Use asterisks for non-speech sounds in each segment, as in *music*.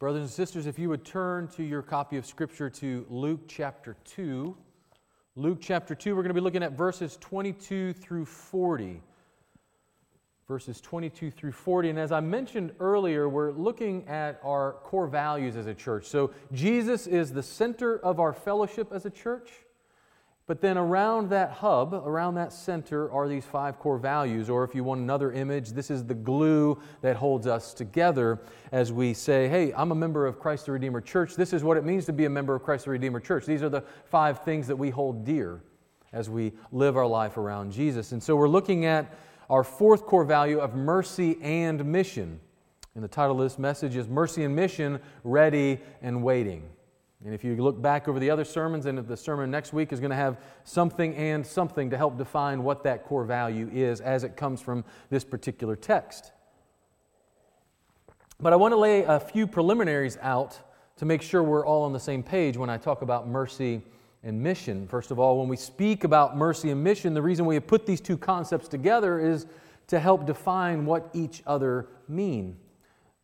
Brothers and sisters, if you would turn to your copy of Scripture to Luke chapter 2. Luke chapter 2, we're going to be looking at verses 22 through 40. Verses 22 through 40. And as I mentioned earlier, we're looking at our core values as a church. So Jesus is the center of our fellowship as a church. But then around that hub, around that center, are these five core values. Or if you want another image, this is the glue that holds us together as we say, hey, I'm a member of Christ the Redeemer Church. This is what it means to be a member of Christ the Redeemer Church. These are the five things that we hold dear as we live our life around Jesus. And so we're looking at our fourth core value of mercy and mission. And the title of this message is Mercy and Mission Ready and Waiting. And if you look back over the other sermons, and the sermon next week is going to have something and something to help define what that core value is as it comes from this particular text. But I want to lay a few preliminaries out to make sure we're all on the same page when I talk about mercy and mission. First of all, when we speak about mercy and mission, the reason we have put these two concepts together is to help define what each other mean.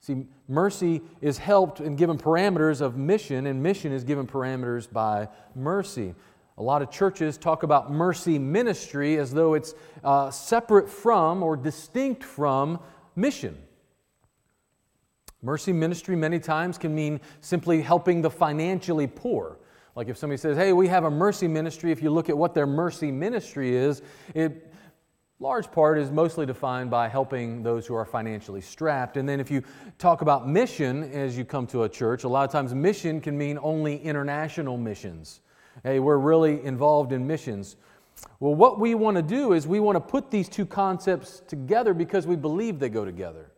See, mercy is helped and given parameters of mission, and mission is given parameters by mercy. A lot of churches talk about mercy ministry as though it's uh, separate from or distinct from mission. Mercy ministry, many times, can mean simply helping the financially poor. Like if somebody says, Hey, we have a mercy ministry, if you look at what their mercy ministry is, it large part is mostly defined by helping those who are financially strapped. And then if you talk about mission as you come to a church, a lot of times mission can mean only international missions. Hey, we're really involved in missions. Well, what we want to do is we want to put these two concepts together because we believe they go together.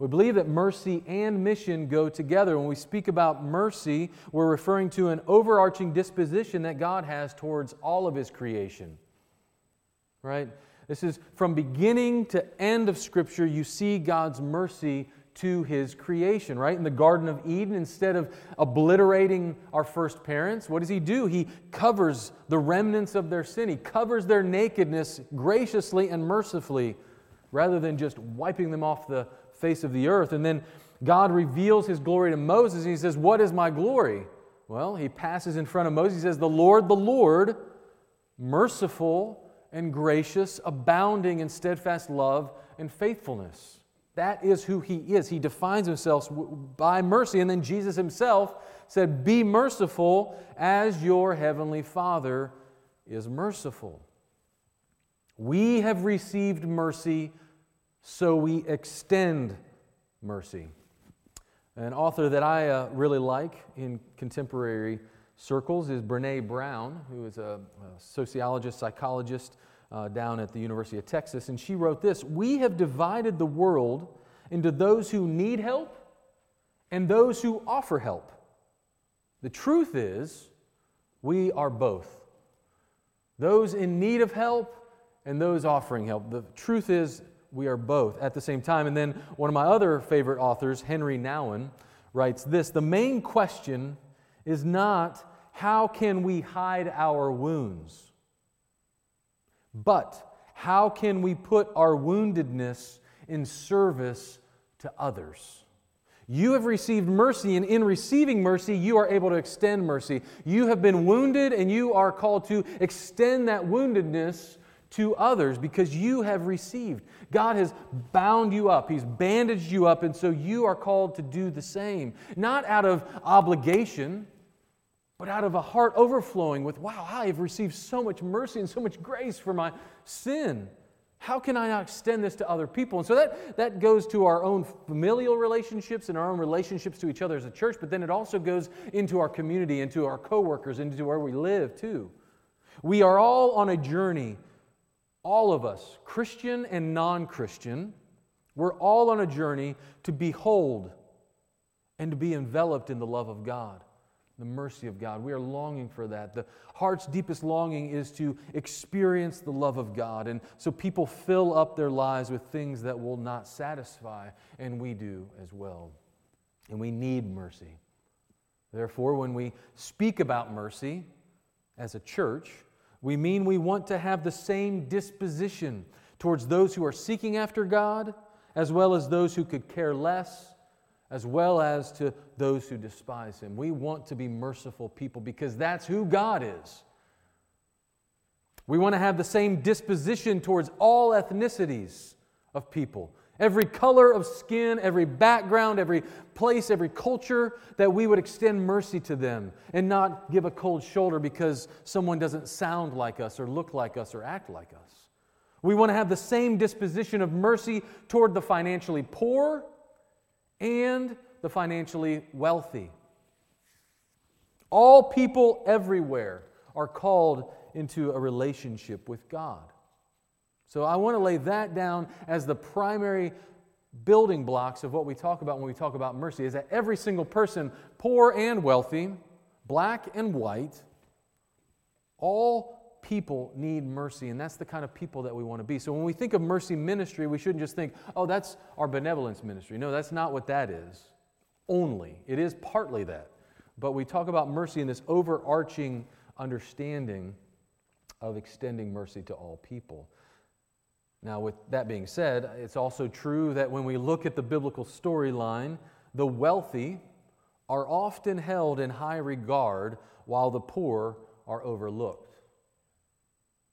We believe that mercy and mission go together. When we speak about mercy, we're referring to an overarching disposition that God has towards all of His creation. Right? This is from beginning to end of Scripture, you see God's mercy to his creation, right? In the Garden of Eden, instead of obliterating our first parents, what does he do? He covers the remnants of their sin, he covers their nakedness graciously and mercifully rather than just wiping them off the face of the earth. And then God reveals his glory to Moses, and he says, What is my glory? Well, he passes in front of Moses, he says, The Lord, the Lord, merciful and gracious, abounding in steadfast love and faithfulness. That is who he is. He defines himself by mercy. And then Jesus himself said, Be merciful as your heavenly Father is merciful. We have received mercy, so we extend mercy. An author that I uh, really like in contemporary circles is Brene Brown, who is a, a sociologist, psychologist uh, down at the University of Texas. And she wrote this We have divided the world into those who need help and those who offer help. The truth is, we are both. Those in need of help and those offering help. The truth is, we are both at the same time. And then one of my other favorite authors, Henri Nouwen, writes this The main question is not how can we hide our wounds, but how can we put our woundedness in service to others? You have received mercy, and in receiving mercy, you are able to extend mercy. You have been wounded, and you are called to extend that woundedness to others because you have received. God has bound you up, He's bandaged you up, and so you are called to do the same. Not out of obligation, but out of a heart overflowing with, wow, I have received so much mercy and so much grace for my sin. How can I not extend this to other people? And so that, that goes to our own familial relationships and our own relationships to each other as a church, but then it also goes into our community, into our coworkers, into where we live too. We are all on a journey, all of us, Christian and non Christian, we're all on a journey to behold and to be enveloped in the love of God the mercy of God. We are longing for that. The heart's deepest longing is to experience the love of God. And so people fill up their lives with things that will not satisfy, and we do as well. And we need mercy. Therefore, when we speak about mercy as a church, we mean we want to have the same disposition towards those who are seeking after God, as well as those who could care less as well as to those who despise him. We want to be merciful people because that's who God is. We want to have the same disposition towards all ethnicities of people. Every color of skin, every background, every place, every culture, that we would extend mercy to them and not give a cold shoulder because someone doesn't sound like us or look like us or act like us. We want to have the same disposition of mercy toward the financially poor and the financially wealthy. All people everywhere are called into a relationship with God. So I want to lay that down as the primary building blocks of what we talk about when we talk about mercy is that every single person, poor and wealthy, black and white, all people need mercy, and that's the kind of people that we want to be. So when we think of mercy ministry, we shouldn't just think, oh, that's our benevolence ministry. No, that's not what that is only. It is partly that. But we talk about mercy in this overarching understanding of extending mercy to all people. Now, with that being said, it's also true that when we look at the biblical storyline, the wealthy are often held in high regard while the poor are overlooked.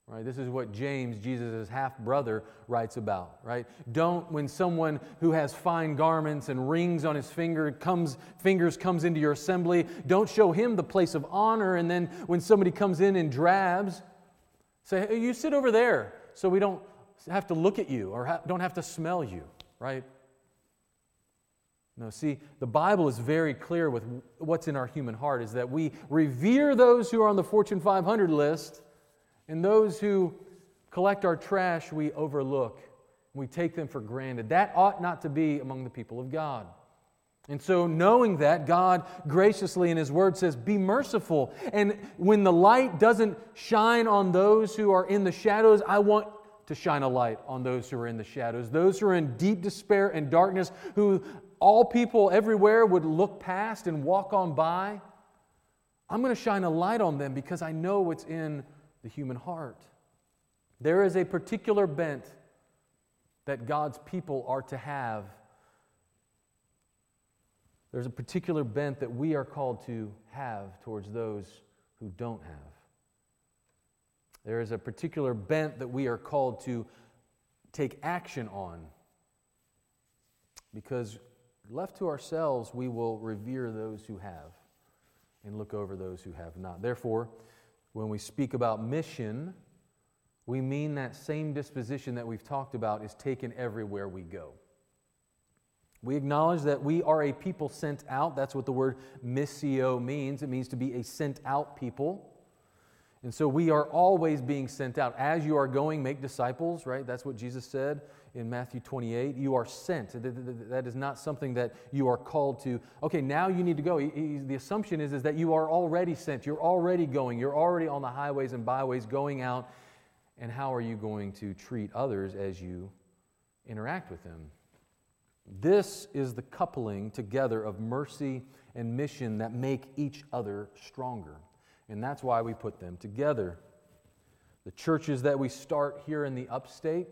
Right? This is what James, Jesus' half brother, writes about. Right? Don't, when someone who has fine garments and rings on his finger comes, fingers comes into your assembly, don't show him the place of honor. And then when somebody comes in in drabs, say, hey, you sit over there so we don't have to look at you or ha- don't have to smell you. Right? No, see, the Bible is very clear with what's in our human heart is that we revere those who are on the Fortune 500 list and those who collect our trash, we overlook. We take them for granted. That ought not to be among the people of God. And so, knowing that, God graciously in His Word says, Be merciful. And when the light doesn't shine on those who are in the shadows, I want to shine a light on those who are in the shadows, those who are in deep despair and darkness, who all people everywhere would look past and walk on by. I'm going to shine a light on them because I know what's in the human heart. There is a particular bent that God's people are to have. There's a particular bent that we are called to have towards those who don't have. There is a particular bent that we are called to take action on. Because left to ourselves, we will revere those who have and look over those who have not. Therefore, when we speak about mission, we mean that same disposition that we've talked about is taken everywhere we go. We acknowledge that we are a people sent out. That's what the word missio means. It means to be a sent out people. And so we are always being sent out. As you are going, make disciples, right? That's what Jesus said in Matthew 28. You are sent. That is not something that you are called to. Okay, now you need to go. The assumption is, is that you are already sent. You're already going. You're already on the highways and byways going out. And how are you going to treat others as you interact with them? This is the coupling together of mercy and mission that make each other stronger. And that's why we put them together. The churches that we start here in the upstate,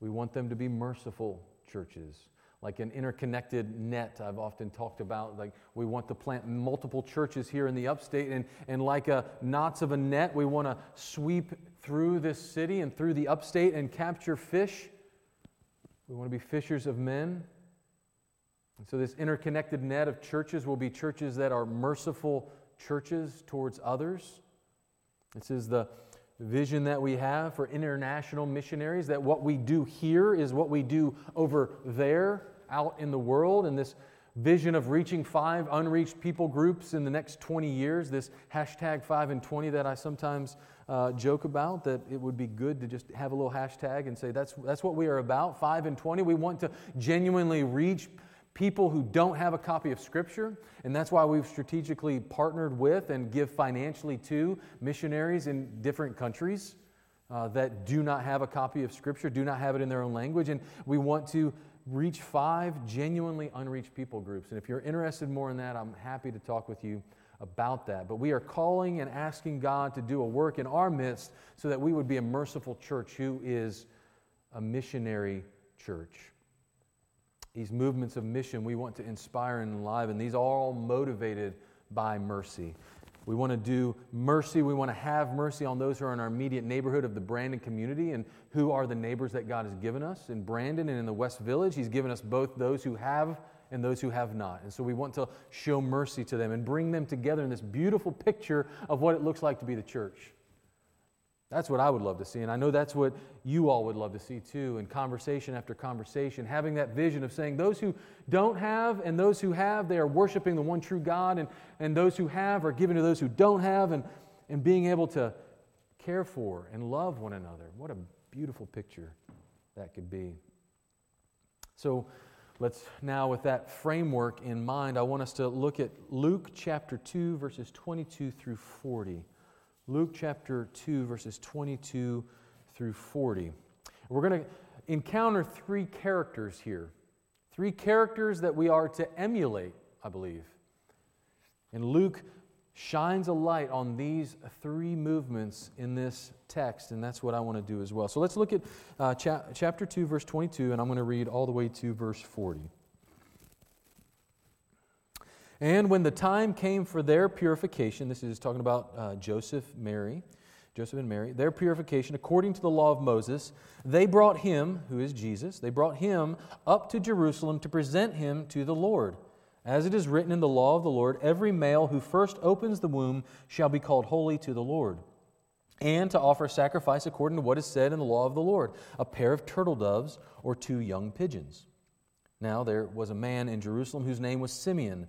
we want them to be merciful churches, like an interconnected net I've often talked about. Like we want to plant multiple churches here in the upstate, and, and like a knots of a net, we want to sweep through this city and through the upstate and capture fish. We want to be fishers of men. And so, this interconnected net of churches will be churches that are merciful churches towards others. This is the vision that we have for international missionaries that what we do here is what we do over there out in the world and this vision of reaching five unreached people groups in the next 20 years this hashtag 5 and 20 that i sometimes uh, joke about that it would be good to just have a little hashtag and say that's, that's what we are about 5 and 20 we want to genuinely reach people who don't have a copy of Scripture, and that's why we've strategically partnered with and give financially to missionaries in different countries uh, that do not have a copy of Scripture, do not have it in their own language, and we want to reach five genuinely unreached people groups. And if you're interested more in that, I'm happy to talk with you about that. But we are calling and asking God to do a work in our midst so that we would be a merciful church who is a missionary church. These movements of mission we want to inspire and enliven. These are all motivated by mercy. We want to do mercy. We want to have mercy on those who are in our immediate neighborhood of the Brandon community and who are the neighbors that God has given us in Brandon and in the West Village. He's given us both those who have and those who have not. And so we want to show mercy to them and bring them together in this beautiful picture of what it looks like to be the church. That's what I would love to see. And I know that's what you all would love to see too, in conversation after conversation, having that vision of saying those who don't have and those who have, they are worshiping the one true God, and, and those who have are giving to those who don't have, and, and being able to care for and love one another. What a beautiful picture that could be. So let's now, with that framework in mind, I want us to look at Luke chapter 2, verses 22 through 40. Luke chapter 2, verses 22 through 40. We're going to encounter three characters here. Three characters that we are to emulate, I believe. And Luke shines a light on these three movements in this text, and that's what I want to do as well. So let's look at uh, cha- chapter 2, verse 22, and I'm going to read all the way to verse 40. And when the time came for their purification, this is talking about uh, Joseph, Mary, Joseph and Mary, their purification according to the law of Moses, they brought him, who is Jesus, they brought him up to Jerusalem to present him to the Lord. As it is written in the law of the Lord, every male who first opens the womb shall be called holy to the Lord. And to offer sacrifice according to what is said in the law of the Lord a pair of turtle doves or two young pigeons. Now there was a man in Jerusalem whose name was Simeon.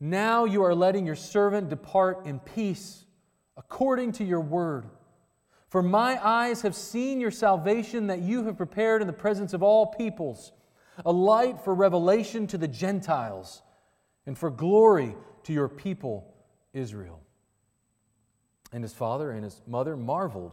now you are letting your servant depart in peace, according to your word. For my eyes have seen your salvation that you have prepared in the presence of all peoples, a light for revelation to the Gentiles, and for glory to your people, Israel. And his father and his mother marveled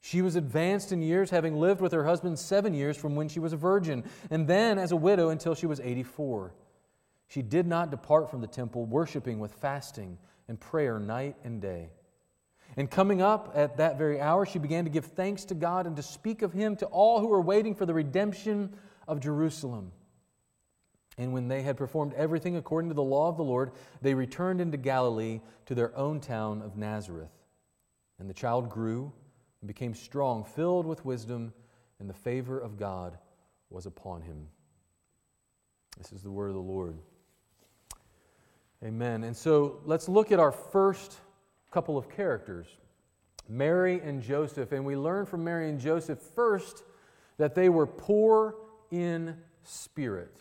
She was advanced in years, having lived with her husband seven years from when she was a virgin, and then as a widow until she was 84. She did not depart from the temple, worshiping with fasting and prayer night and day. And coming up at that very hour, she began to give thanks to God and to speak of him to all who were waiting for the redemption of Jerusalem. And when they had performed everything according to the law of the Lord, they returned into Galilee to their own town of Nazareth. And the child grew and became strong, filled with wisdom, and the favor of God was upon him. This is the word of the Lord. Amen. And so let's look at our first couple of characters Mary and Joseph. And we learn from Mary and Joseph first that they were poor in spirit.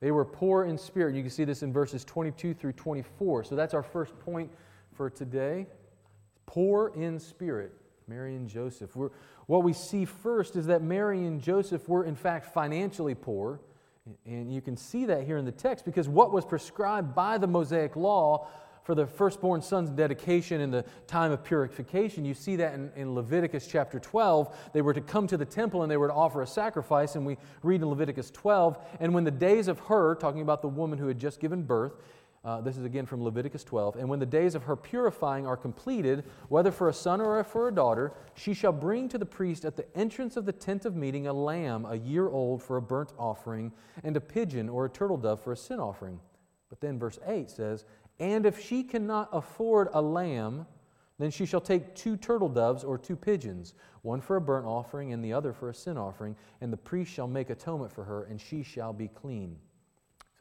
They were poor in spirit. You can see this in verses 22 through 24. So that's our first point for today. Poor in spirit. Mary and Joseph. We're, what we see first is that Mary and Joseph were, in fact, financially poor. And you can see that here in the text because what was prescribed by the Mosaic law for the firstborn son's dedication in the time of purification, you see that in, in, Leviticus chapter 12. They were to come to the temple and they were to offer a sacrifice, and we read in Leviticus 12. And when the days of her, talking about the woman who had just given birth, uh, this is again from Leviticus 12. And when the days of her purifying are completed, whether for a son or for a daughter, she shall bring to the priest at the entrance of the tent of meeting a lamb a year old for a burnt offering, and a pigeon or a turtle dove for a sin offering. But then verse 8 says, And if she cannot afford a lamb, then she shall take two turtle doves or two pigeons, one for a burnt offering and the other for a sin offering, and the priest shall make atonement for her, and she shall be clean.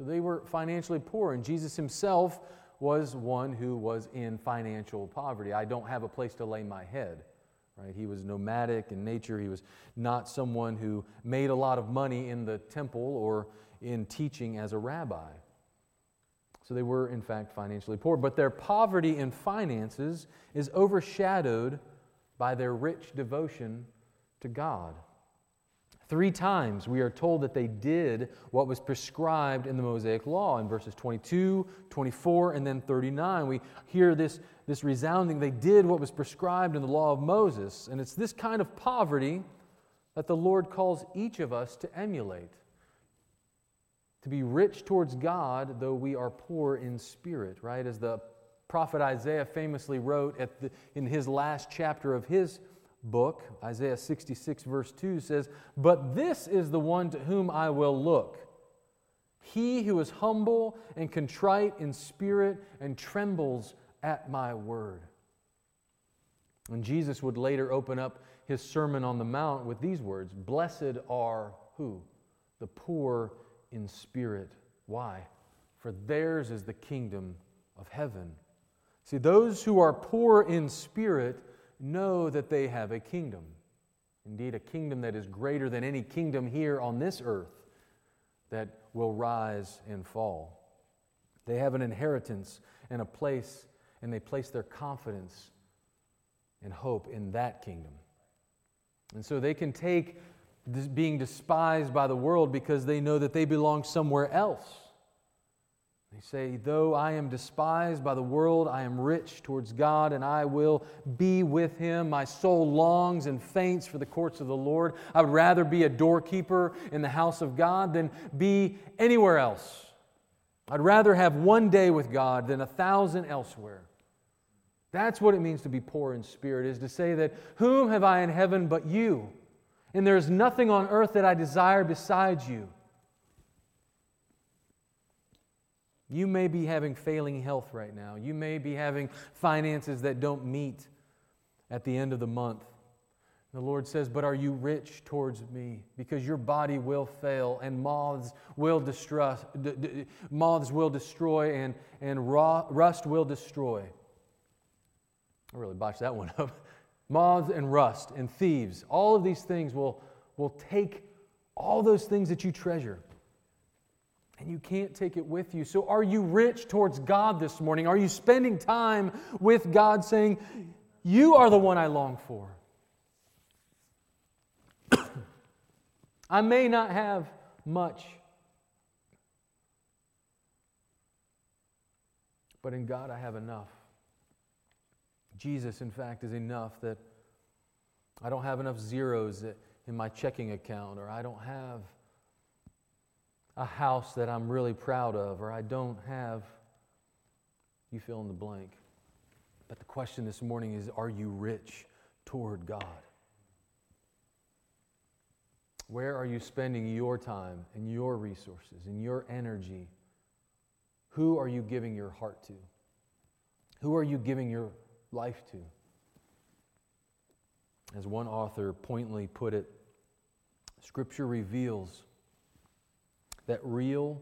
So they were financially poor, and Jesus himself was one who was in financial poverty. I don't have a place to lay my head. Right? He was nomadic in nature. He was not someone who made a lot of money in the temple or in teaching as a rabbi. So they were, in fact, financially poor. But their poverty in finances is overshadowed by their rich devotion to God. Three times we are told that they did what was prescribed in the Mosaic Law. In verses 22, 24, and then 39, we hear this, this resounding they did what was prescribed in the law of Moses. And it's this kind of poverty that the Lord calls each of us to emulate. To be rich towards God, though we are poor in spirit, right? As the prophet Isaiah famously wrote the, in his last chapter of his book, Isaiah 66, verse 2 says, But this is the one to whom I will look. He who is humble and contrite in spirit and trembles at my word. And Jesus would later open up his Sermon on the Mount with these words Blessed are who? The poor in spirit. Why? For theirs is the kingdom of heaven. See, those who are poor in spirit know that they have a kingdom. Indeed, a kingdom that is greater than any kingdom here on this earth that will rise and fall. They have an inheritance and a place, and they place their confidence and hope in that kingdom. And so they can take being despised by the world because they know that they belong somewhere else. They say, Though I am despised by the world, I am rich towards God, and I will be with him. My soul longs and faints for the courts of the Lord. I would rather be a doorkeeper in the house of God than be anywhere else. I'd rather have one day with God than a thousand elsewhere. That's what it means to be poor in spirit, is to say that, Whom have I in heaven but you? And there is nothing on earth that I desire besides you. You may be having failing health right now. You may be having finances that don't meet at the end of the month. The Lord says, But are you rich towards me? Because your body will fail, and moths will, distrust, d- d- moths will destroy, and, and raw, rust will destroy. I really botched that one *laughs* up. moths and rust and thieves, all of these things will, will take all those things that you treasure and you can't take it with you. So, are you rich towards God this morning? Are you spending time with God saying, You are the one I long for? *coughs* I may not have much, but in God I have enough. Jesus, in fact, is enough that I don't have enough zeros in my checking account, or I don't have a house that I'm really proud of, or I don't have, you fill in the blank. But the question this morning is are you rich toward God? Where are you spending your time and your resources and your energy? Who are you giving your heart to? Who are you giving your life to? As one author pointedly put it, Scripture reveals that real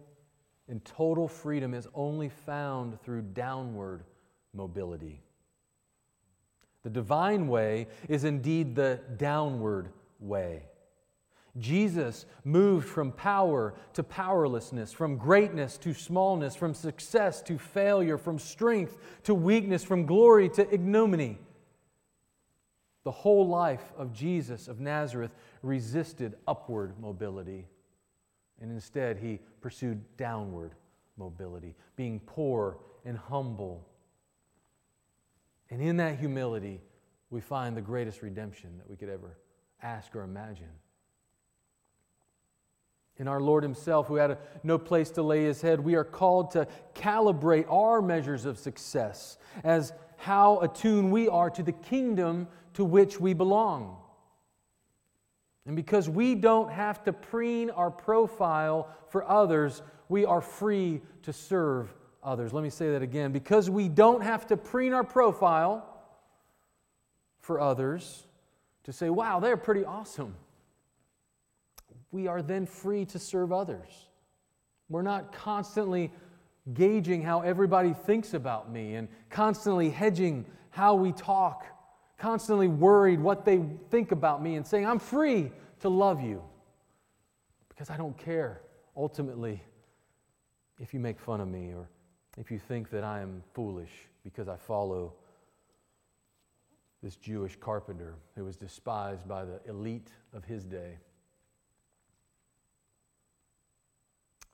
and total freedom is only found through downward mobility. The divine way is indeed the downward way. Jesus moved from power to powerlessness, from greatness to smallness, from success to failure, from strength to weakness, from glory to ignominy. The whole life of Jesus of Nazareth resisted upward mobility. And instead, he pursued downward mobility, being poor and humble. And in that humility, we find the greatest redemption that we could ever ask or imagine. In our Lord Himself, who had a, no place to lay His head, we are called to calibrate our measures of success as how attuned we are to the kingdom to which we belong. And because we don't have to preen our profile for others, we are free to serve others. Let me say that again. Because we don't have to preen our profile for others to say, wow, they're pretty awesome, we are then free to serve others. We're not constantly gauging how everybody thinks about me and constantly hedging how we talk, constantly worried what they think about me and saying, I'm free to love you because I don't care ultimately if you make fun of me or if you think that I am foolish because I follow this Jewish carpenter who was despised by the elite of his day.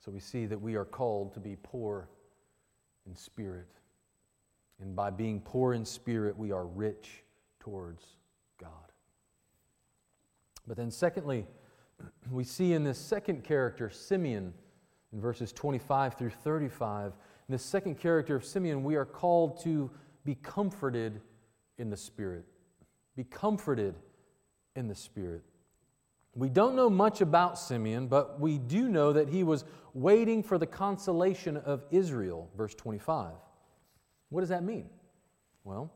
So we see that we are called to be poor in spirit. And by being poor in spirit, we are rich towards God. But then, secondly, *clears throat* we see in this second character, Simeon, in verses 25 through 35, in this second character of Simeon, we are called to be comforted in the Spirit. Be comforted in the Spirit. We don't know much about Simeon, but we do know that he was waiting for the consolation of Israel, verse 25. What does that mean? Well,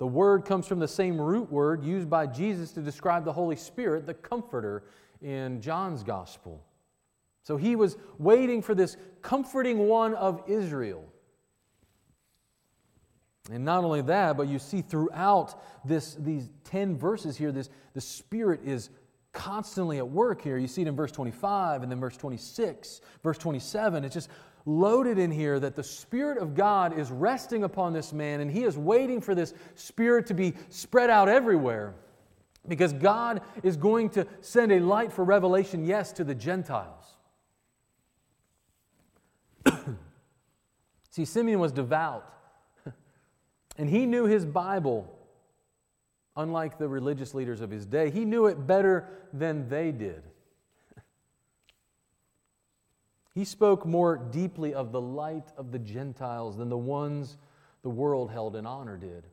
the word comes from the same root word used by Jesus to describe the Holy Spirit, the Comforter, in John's Gospel. So he was waiting for this comforting one of Israel. And not only that, but you see throughout this, these 10 verses here, this, the Spirit is constantly at work here. You see it in verse 25 and then verse 26, verse 27. It's just loaded in here that the Spirit of God is resting upon this man and he is waiting for this Spirit to be spread out everywhere because God is going to send a light for revelation, yes, to the Gentiles. *clears throat* See, Simeon was devout *laughs* and he knew his Bible unlike the religious leaders of his day. He knew it better than they did. He spoke more deeply of the light of the Gentiles than the ones the world held in honor did.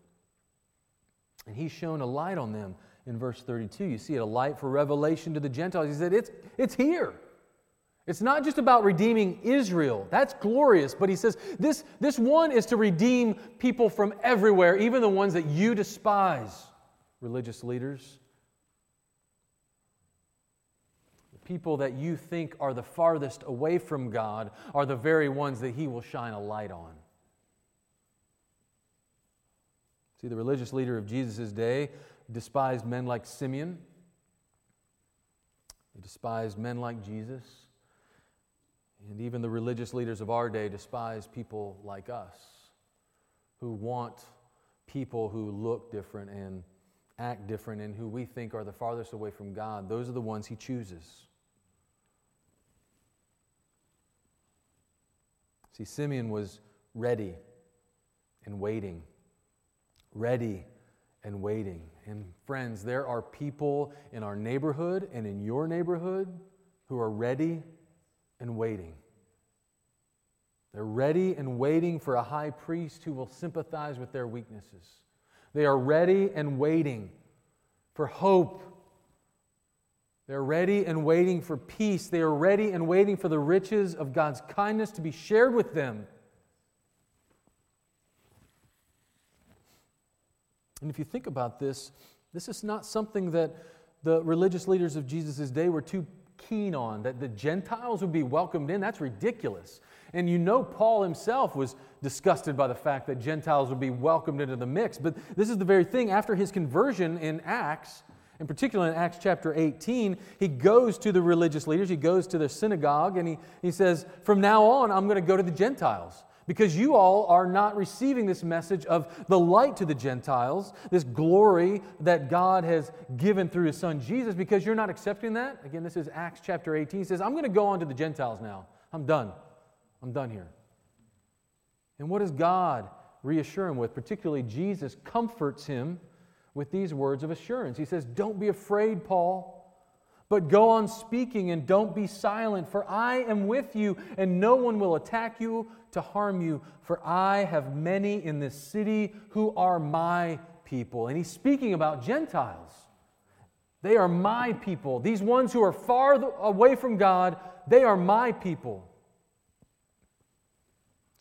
And he shone a light on them in verse 32. You see it, a light for revelation to the Gentiles. He said, It's, it's here. It's not just about redeeming Israel. That's glorious. But he says, this, this one is to redeem people from everywhere, even the ones that you despise religious leaders, the people that you think are the farthest away from God are the very ones that He will shine a light on. See, the religious leader of Jesus' day despised men like Simeon. They despised men like Jesus. And even the religious leaders of our day despise people like us who want people who look different and act different and who we think are the farthest away from God, those are the ones He chooses. See, Simeon was ready and waiting. Ready and waiting. And friends, there are people in our neighborhood and in your neighborhood who are ready and waiting. They're ready and waiting for a high priest who will sympathize with their weaknesses. They are ready and waiting for hope. They're ready and waiting for peace. They are ready and waiting for the riches of God's kindness to be shared with them. And if you think about this, this is not something that the religious leaders of Jesus' day were too keen on, that the Gentiles would be welcomed in. That's ridiculous. And you know, Paul himself was disgusted by the fact that Gentiles would be welcomed into the mix. But this is the very thing. After his conversion in Acts, in particular in Acts chapter 18, he goes to the religious leaders, he goes to the synagogue, and he, he says, From now on, I'm going to go to the Gentiles. Because you all are not receiving this message of the light to the Gentiles, this glory that God has given through his son Jesus, because you're not accepting that. Again, this is Acts chapter 18. He says, I'm going to go on to the Gentiles now. I'm done. I'm done here. And what does God reassure him with? Particularly, Jesus comforts him with these words of assurance. He says, Don't be afraid, Paul, but go on speaking and don't be silent, for I am with you, and no one will attack you to harm you, for I have many in this city who are my people. And he's speaking about Gentiles. They are my people. These ones who are far away from God, they are my people.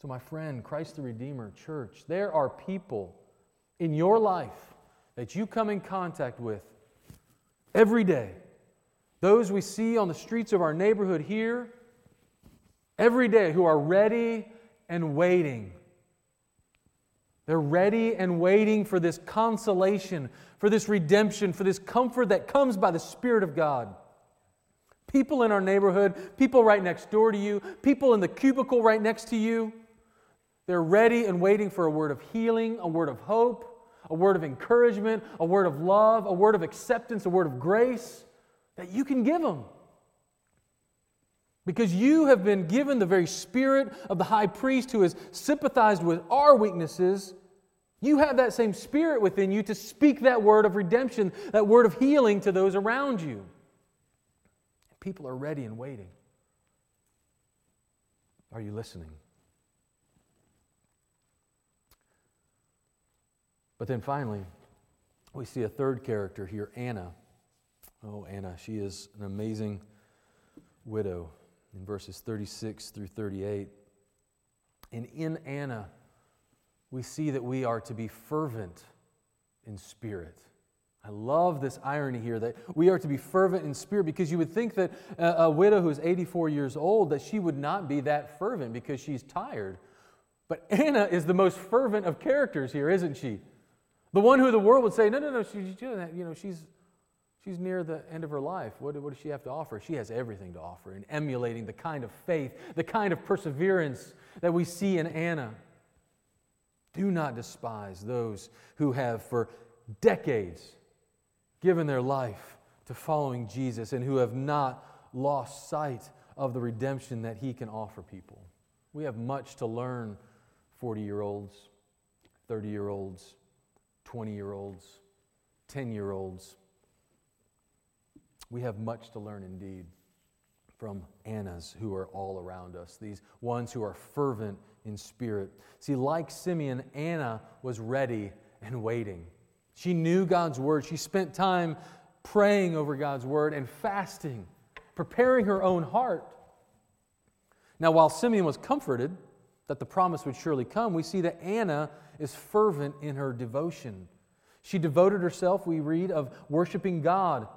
So, my friend, Christ the Redeemer Church, there are people in your life that you come in contact with every day. Those we see on the streets of our neighborhood here every day who are ready and waiting. They're ready and waiting for this consolation, for this redemption, for this comfort that comes by the Spirit of God. People in our neighborhood, people right next door to you, people in the cubicle right next to you, they're ready and waiting for a word of healing, a word of hope, a word of encouragement, a word of love, a word of acceptance, a word of grace that you can give them. Because you have been given the very spirit of the high priest who has sympathized with our weaknesses. You have that same spirit within you to speak that word of redemption, that word of healing to those around you. People are ready and waiting. Are you listening? But then finally, we see a third character here, Anna. Oh, Anna, she is an amazing widow in verses 36 through 38. And in Anna, we see that we are to be fervent in spirit. I love this irony here that we are to be fervent in spirit because you would think that a, a widow who's 84 years old that she would not be that fervent because she's tired. But Anna is the most fervent of characters here, isn't she? The one who the world would say, no, no, no, she's, doing that. you know, she's She's near the end of her life. What, what does she have to offer? She has everything to offer in emulating the kind of faith, the kind of perseverance that we see in Anna. Do not despise those who have for decades given their life to following Jesus and who have not lost sight of the redemption that he can offer people. We have much to learn, 40 year olds, 30 year olds, 20 year olds, 10 year olds we have much to learn indeed from Annas who are all around us, these ones who are fervent in spirit. See, like Simeon, Anna was ready and waiting. She knew God's word. She spent time praying over God's word and fasting, preparing her own heart. Now, while Simeon was comforted that the promise would surely come, we see that Anna is fervent in her devotion. She devoted herself, we read, of worshiping God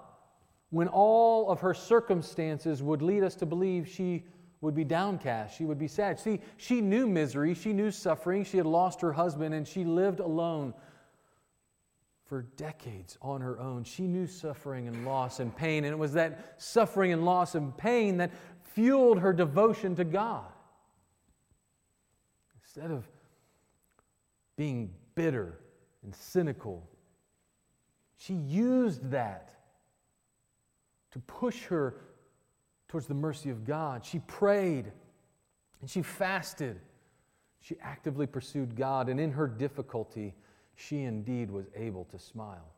when all of her circumstances would lead us to believe she would be downcast, she would be sad. See, she knew misery, she knew suffering, she had lost her husband, and she lived alone for decades on her own. She knew suffering and loss and pain, and it was that suffering and loss and pain that fueled her devotion to God. Instead of being bitter and cynical, she used that to push her towards the mercy of God. She prayed and she fasted. She actively pursued God, and in her difficulty, she indeed was able to smile.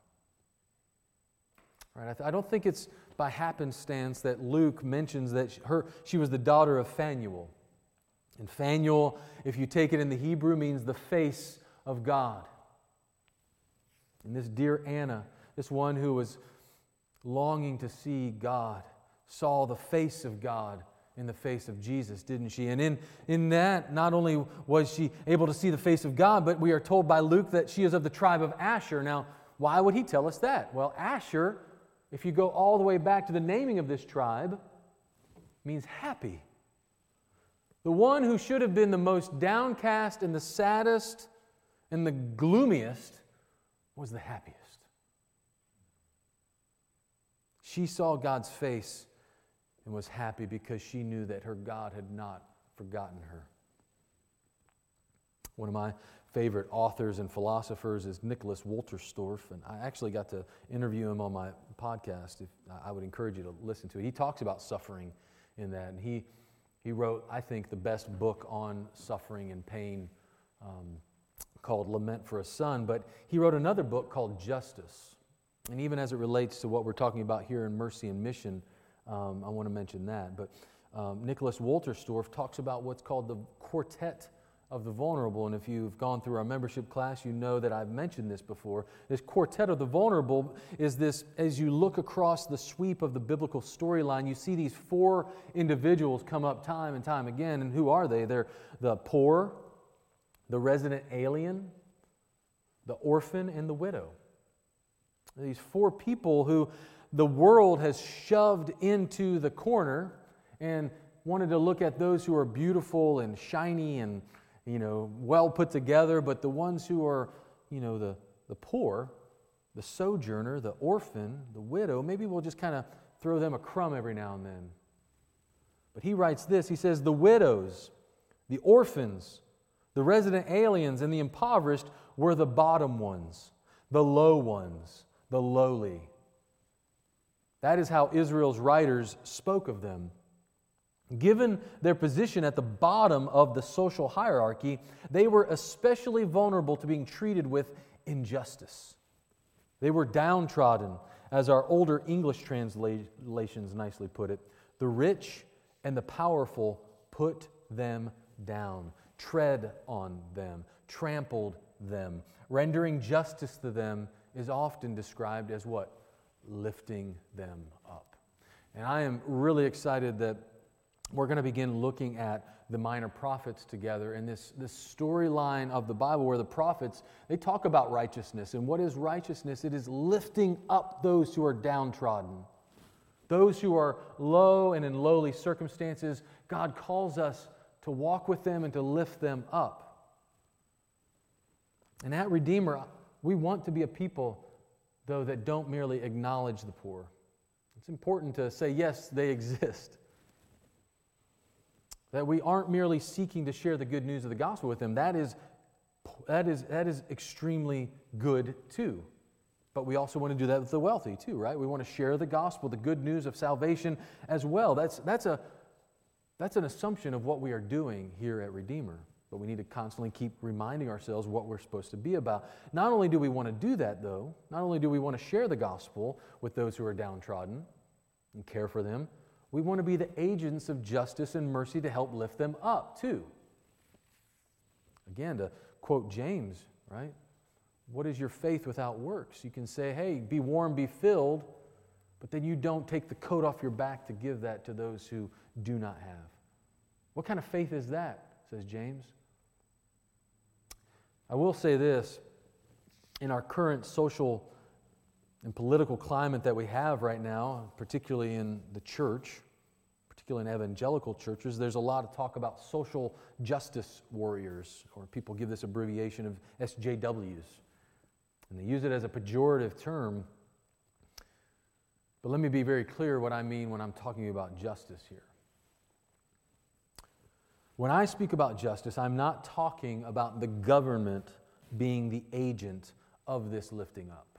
Right? I, th- I don't think it's by happenstance that Luke mentions that she, her, she was the daughter of Phanuel. And Phanuel, if you take it in the Hebrew, means the face of God. And this dear Anna, this one who was longing to see God, saw the face of God in the face of Jesus, didn't she? And in, in that, not only was she able to see the face of God, but we are told by Luke that she is of the tribe of Asher. Now, why would he tell us that? Well, Asher, if you go all the way back to the naming of this tribe, means happy. The one who should have been the most downcast and the saddest and the gloomiest was the happiest. She saw God's face and was happy because she knew that her God had not forgotten her. One of my favorite authors and philosophers is Nicholas Wolterstorff, and I actually got to interview him on my podcast. If, I would encourage you to listen to it. He talks about suffering in that, and he, he wrote, I think, the best book on suffering and pain um, called Lament for a Son, but he wrote another book called Justice. And even as it relates to what we're talking about here in Mercy and Mission, um, I want to mention that. But um, Nicholas Wolterstorff talks about what's called the quartet of the vulnerable. And if you've gone through our membership class, you know that I've mentioned this before. This quartet of the vulnerable is this, as you look across the sweep of the biblical storyline, you see these four individuals come up time and time again. And who are they? They're the poor, the resident alien, the orphan, and the widow. These four people who the world has shoved into the corner and wanted to look at those who are beautiful and shiny and you know, well put together, but the ones who are, you know, the, the poor, the sojourner, the orphan, the widow, maybe we'll just kind of throw them a crumb every now and then. But he writes this he says, The widows, the orphans, the resident aliens, and the impoverished were the bottom ones, the low ones, the lowly. That is how Israel's writers spoke of them. Given their position at the bottom of the social hierarchy, they were especially vulnerable to being treated with injustice. They were downtrodden, as our older English translations nicely put it. The rich and the powerful put them down, tread on them, trampled them. Rendering justice to them is often described as what? Lifting them up. And I am really excited that we're going to begin looking at the minor prophets together and this, this storyline of the bible where the prophets they talk about righteousness and what is righteousness? It is lifting up those who are downtrodden. Those who are low and in lowly circumstances god calls us to walk with them and to lift them up. And at redeemer we want to be a people though that don't merely acknowledge the poor. It's important to say yes they *laughs* exist that we aren't merely seeking to share the good news of the gospel with them. That is, that is, that is extremely good too. But we also want to do that with the wealthy too, right? We want to share the gospel, the good news of salvation as well. That's, that's, a, that's an assumption of what we are doing here at Redeemer. But we need to constantly keep reminding ourselves what we're supposed to be about. Not only do we want to do that, though, not only do we want to share the gospel with those who are downtrodden and care for them, we want to be the agents of justice and mercy to help lift them up, too. Again, to quote James, right? What is your faith without works? You can say, hey, be warm, be filled, but then you don't take the coat off your back to give that to those who do not have. What kind of faith is that? says James. I will say this in our current social and political climate that we have right now, particularly in the church, particularly in evangelical churches, there's a lot of talk about social justice warriors, or people give this abbreviation of SJWs. And they use it as a pejorative term. But let me be very clear what I mean when I'm talking about justice here. When I speak about justice, I'm not talking about the government being the agent of this lifting up.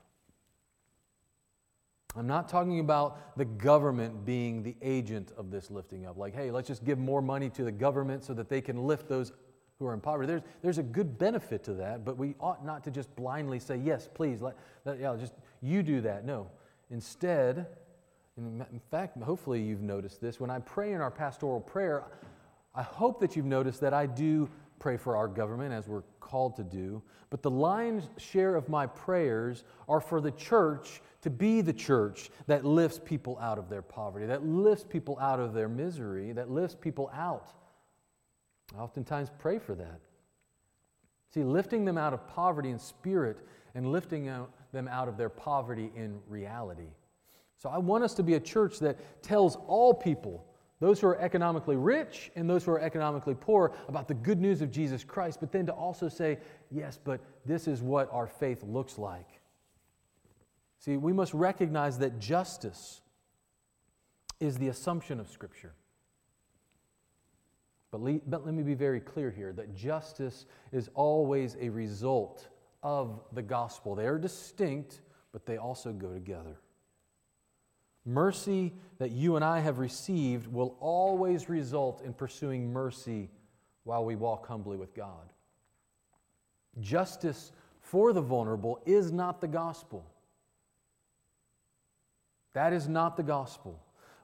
I'm not talking about the government being the agent of this lifting up. Like, hey, let's just give more money to the government so that they can lift those who are in poverty. There's, there's a good benefit to that, but we ought not to just blindly say, yes, please, let, let yeah, just you do that. No. Instead, in fact, hopefully you've noticed this. When I pray in our pastoral prayer, I hope that you've noticed that I do pray for our government as we're called to do, but the lion's share of my prayers are for the church to be the church that lifts people out of their poverty, that lifts people out of their misery, that lifts people out. I oftentimes pray for that. See, lifting them out of poverty in spirit and lifting them out of their poverty in reality. So I want us to be a church that tells all people, those who are economically rich and those who are economically poor, about the good news of Jesus Christ, but then to also say, yes, but this is what our faith looks like. See, we must recognize that justice is the assumption of Scripture. But, le- but let me be very clear here that justice is always a result of the gospel. They are distinct, but they also go together. Mercy that you and I have received will always result in pursuing mercy while we walk humbly with God. Justice for the vulnerable is not the gospel. That is not the gospel.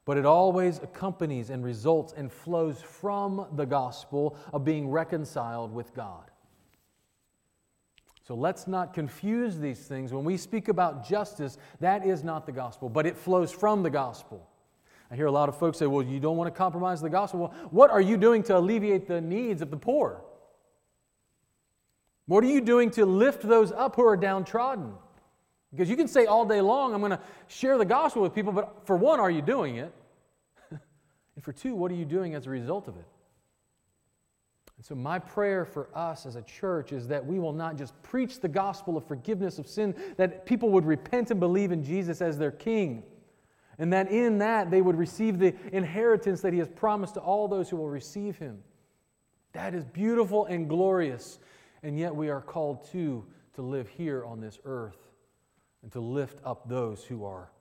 But it always accompanies and results and flows from the gospel of being reconciled with God. So let's not confuse these things. When we speak about justice, that is not the gospel, but it flows from the gospel. I hear a lot of folks say, well, you don't want to compromise the gospel. Well, what are you doing to alleviate the needs of the poor? What are you doing to lift those up who are downtrodden? Because you can say all day long, I'm going to share the gospel with people, but for one, are you doing it? *laughs* and for two, what are you doing as a result of it? And so, my prayer for us as a church is that we will not just preach the gospel of forgiveness of sin, that people would repent and believe in Jesus as their king, and that in that they would receive the inheritance that he has promised to all those who will receive him. That is beautiful and glorious. And yet, we are called too to live here on this earth and to lift up those who are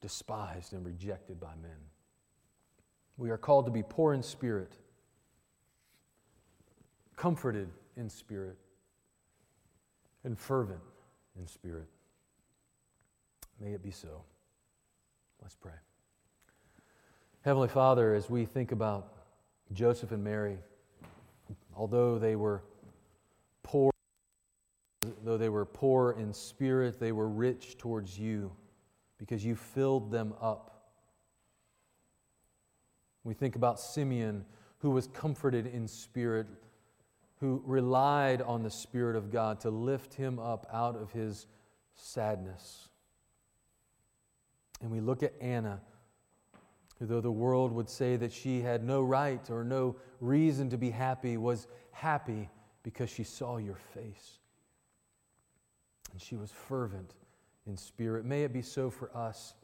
despised and rejected by men. We are called to be poor in spirit comforted in spirit, and fervent in spirit. May it be so. Let's pray. Heavenly Father, as we think about Joseph and Mary, although they were poor, though they were poor in spirit, they were rich towards you because you filled them up. We think about Simeon, who was comforted in spirit who relied on the Spirit of God to lift him up out of his sadness. And we look at Anna, who, though the world would say that she had no right or no reason to be happy, was happy because she saw your face. And she was fervent in spirit. May it be so for us,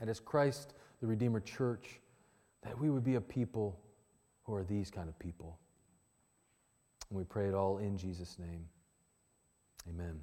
and as Christ, the Redeemer Church, that we would be a people who are these kind of people. And we pray it all in Jesus' name. Amen.